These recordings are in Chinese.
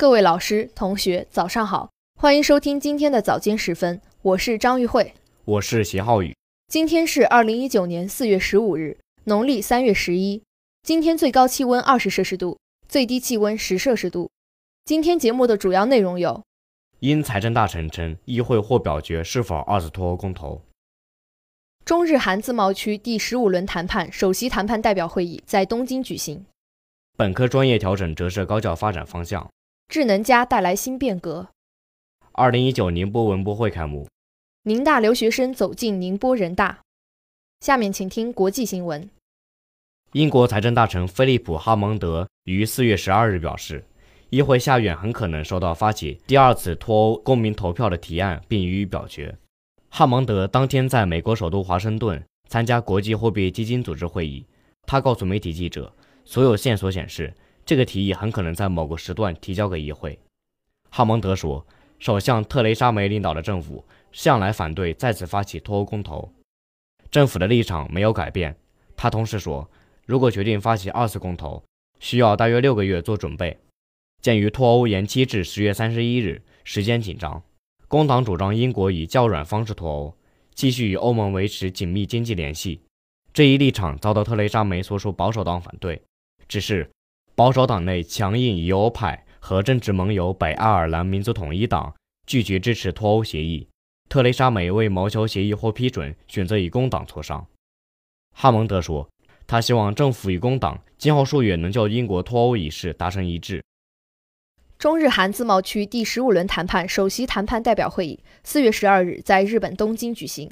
各位老师、同学，早上好，欢迎收听今天的早间时分，我是张玉慧，我是邢浩宇。今天是二零一九年四月十五日，农历三月十一。今天最高气温二十摄氏度，最低气温十摄氏度。今天节目的主要内容有：因财政大臣称议会或表决是否二次脱欧公投；中日韩自贸区第十五轮谈判首席谈判代表会议在东京举行；本科专业调整折射高教发展方向。智能家带来新变革。二零一九宁波文博会开幕，宁大留学生走进宁波人大。下面请听国际新闻。英国财政大臣菲利普·哈蒙德于四月十二日表示，议会下院很可能收到发起第二次脱欧公民投票的提案，并予以表决。哈蒙德当天在美国首都华盛顿参加国际货币基金组织会议，他告诉媒体记者，所有线索显示。这个提议很可能在某个时段提交给议会，哈蒙德说，首相特蕾莎梅领导的政府向来反对再次发起脱欧公投，政府的立场没有改变。他同时说，如果决定发起二次公投，需要大约六个月做准备。鉴于脱欧延期至十月三十一日，时间紧张，工党主张英国以较软方式脱欧，继续与欧盟维持紧密经济联系。这一立场遭到特蕾莎梅所属保守党反对，只是。保守党内强硬以欧派和政治盟友北爱尔兰民族统一党拒绝支持脱欧协议。特蕾莎梅为谋求协议获批准，选择与工党磋商。哈蒙德说，他希望政府与工党今后数月能就英国脱欧一事达成一致。中日韩自贸区第十五轮谈判首席谈判代表会议四月十二日在日本东京举行。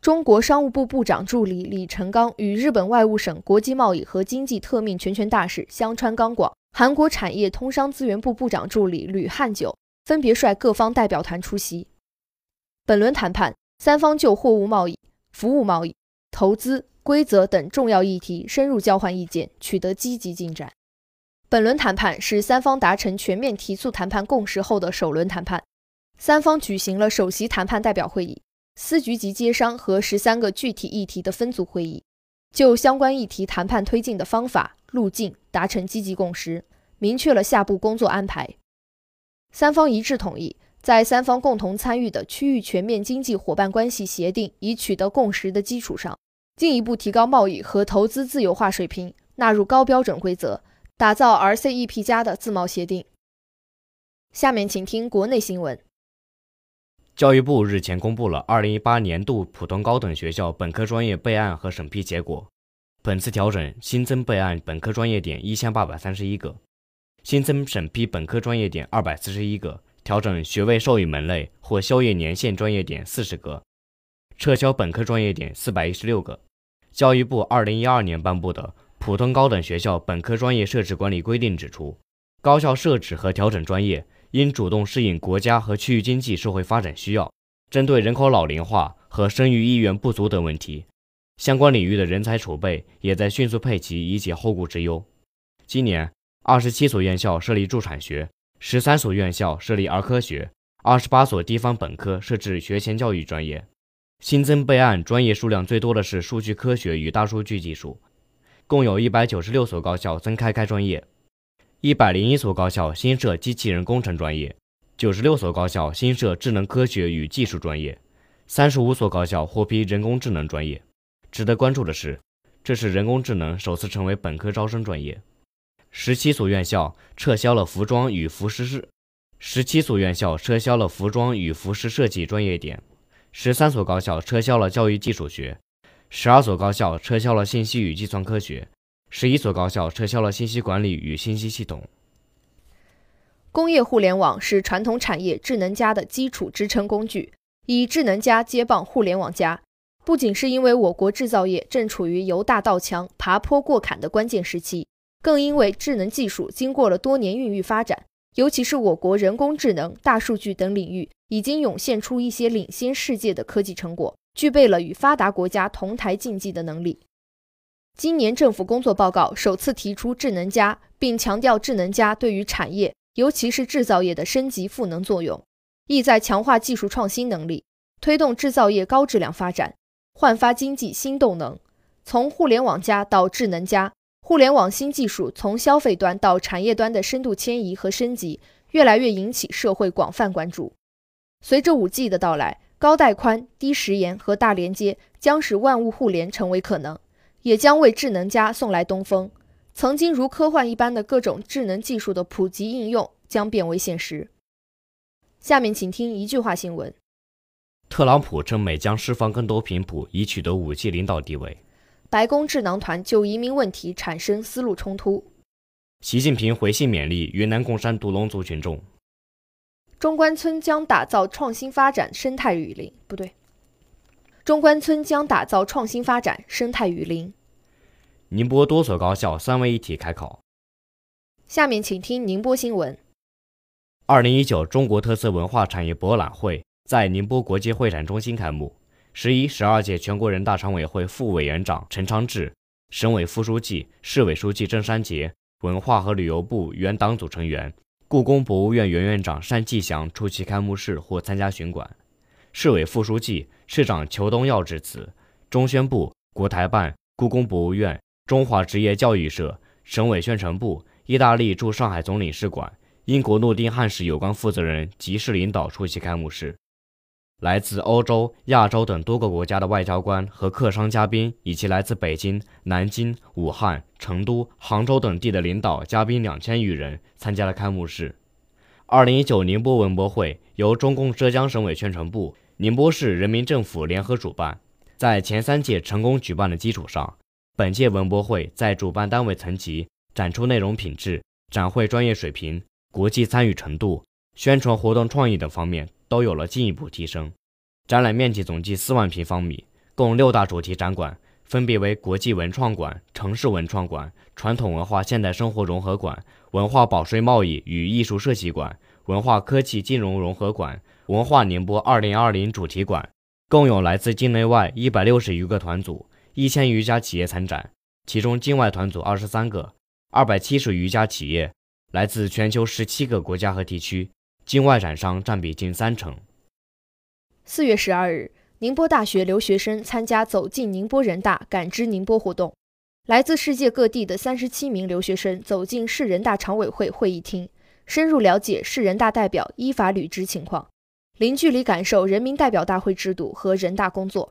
中国商务部部长助理李成钢与日本外务省国际贸易和经济特命全权大使香川刚广、韩国产业通商资源部部长助理吕汉久分别率各方代表团出席。本轮谈判，三方就货物贸易、服务贸易、投资规则等重要议题深入交换意见，取得积极进展。本轮谈判是三方达成全面提速谈判共识后的首轮谈判，三方举行了首席谈判代表会议。司局级接商和十三个具体议题的分组会议，就相关议题谈判推进的方法路径达成积极共识，明确了下步工作安排。三方一致同意，在三方共同参与的区域全面经济伙伴关系协定已取得共识的基础上，进一步提高贸易和投资自由化水平，纳入高标准规则，打造 RCEP 加的自贸协定。下面请听国内新闻。教育部日前公布了2018年度普通高等学校本科专业备案和审批结果。本次调整新增备案本科专业点1831个，新增审批本科专业点241个，调整学位授予门类或修业年限专业点40个，撤销本科专业点416个。教育部2012年颁布的《普通高等学校本科专业设置管理规定》指出，高校设置和调整专业。应主动适应国家和区域经济社会发展需要，针对人口老龄化和生育意愿不足等问题，相关领域的人才储备也在迅速配齐，以解后顾之忧。今年，二十七所院校设立助产学，十三所院校设立儿科学，二十八所地方本科设置学前教育专业。新增备案专业数量最多的是数据科学与大数据技术，共有一百九十六所高校增开该专业。一百零一所高校新设机器人工程专业，九十六所高校新设智能科学与技术专业，三十五所高校获批人工智能专业。值得关注的是，这是人工智能首次成为本科招生专业。十七所院校撤销了服装与服饰设，十七所院校撤销了服装与服饰设计专业点，十三所高校撤销了教育技术学，十二所高校撤销了信息与计算科学。十一所高校撤销了信息管理与信息系统。工业互联网是传统产业智能加的基础支撑工具，以智能加接棒互联网加，不仅是因为我国制造业正处于由大到强、爬坡过坎的关键时期，更因为智能技术经过了多年孕育发展，尤其是我国人工智能、大数据等领域，已经涌现出一些领先世界的科技成果，具备了与发达国家同台竞技的能力。今年政府工作报告首次提出智能加，并强调智能加对于产业，尤其是制造业的升级赋能作用，意在强化技术创新能力，推动制造业高质量发展，焕发经济新动能。从互联网加到智能加，互联网新技术从消费端到产业端的深度迁移和升级，越来越引起社会广泛关注。随着 5G 的到来，高带宽、低时延和大连接将使万物互联成为可能，也将为智能家送来东风。曾经如科幻一般的各种智能技术的普及应用将变为现实。下面请听一句话新闻：特朗普称美将释放更多频谱，以取得 5G 领导地位。白宫智囊团就移民问题产生思路冲突。习近平回信勉励云南贡山独龙族群众。中关村将打造创新发展生态雨林，不对，中关村将打造创新发展生态雨林。宁波多所高校三位一体开考。下面请听宁波新闻。二零一九中国特色文化产业博览会在宁波国际会展中心开幕。十一、十二届全国人大常委会副委员长陈昌志、省委副书记、市委书记郑山杰、文化和旅游部原党组成员、故宫博物院原院长单霁翔出席开幕式或参加巡馆。市委副书记、市长裘东耀致辞。中宣部、国台办、故宫博物院、中华职业教育社、省委宣传部、意大利驻上海总领事馆、英国诺丁汉市有关负责人及市领导出席开幕式。来自欧洲、亚洲等多个国家的外交官和客商嘉宾，以及来自北京、南京、武汉、成都、杭州等地的领导嘉宾两千余人参加了开幕式。二零一九宁波文博会由中共浙江省委宣传部、宁波市人民政府联合主办，在前三届成功举办的基础上，本届文博会在主办单位层级、展出内容品质、展会专业水平、国际参与程度、宣传活动创意等方面。都有了进一步提升。展览面积总计四万平方米，共六大主题展馆，分别为国际文创馆、城市文创馆、传统文化现代生活融合馆、文化保税贸易与艺术设计馆、文化科技金融融合馆、文化宁波二零二零主题馆。共有来自境内外一百六十余个团组，一千余家企业参展，其中境外团组二十三个，二百七十余家企业，来自全球十七个国家和地区。境外展商占比近三成。四月十二日，宁波大学留学生参加“走进宁波人大，感知宁波”活动。来自世界各地的三十七名留学生走进市人大常委会会议厅，深入了解市人大代表依法履职情况，零距离感受人民代表大会制度和人大工作。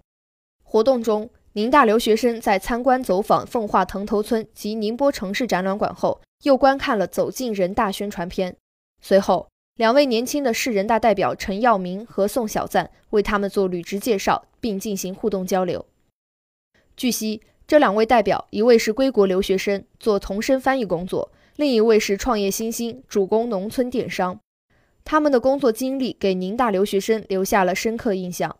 活动中，宁大留学生在参观走访奉化藤头村及宁波城市展览馆后，又观看了“走进人大”宣传片。随后，两位年轻的市人大代表陈耀明和宋小赞为他们做履职介绍，并进行互动交流。据悉，这两位代表，一位是归国留学生，做同声翻译工作；另一位是创业新星，主攻农村电商。他们的工作经历给宁大留学生留下了深刻印象。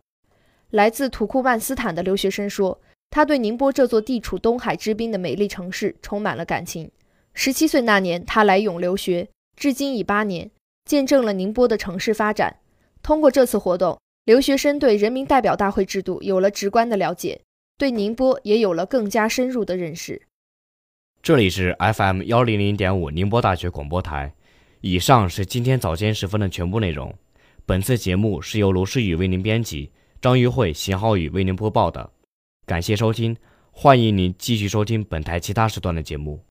来自土库曼斯坦的留学生说：“他对宁波这座地处东海之滨的美丽城市充满了感情。十七岁那年，他来永留学，至今已八年。”见证了宁波的城市发展。通过这次活动，留学生对人民代表大会制度有了直观的了解，对宁波也有了更加深入的认识。这里是 FM 幺零零点五宁波大学广播台。以上是今天早间时分的全部内容。本次节目是由罗诗雨为您编辑，张玉慧、邢浩宇为您播报的。感谢收听，欢迎您继续收听本台其他时段的节目。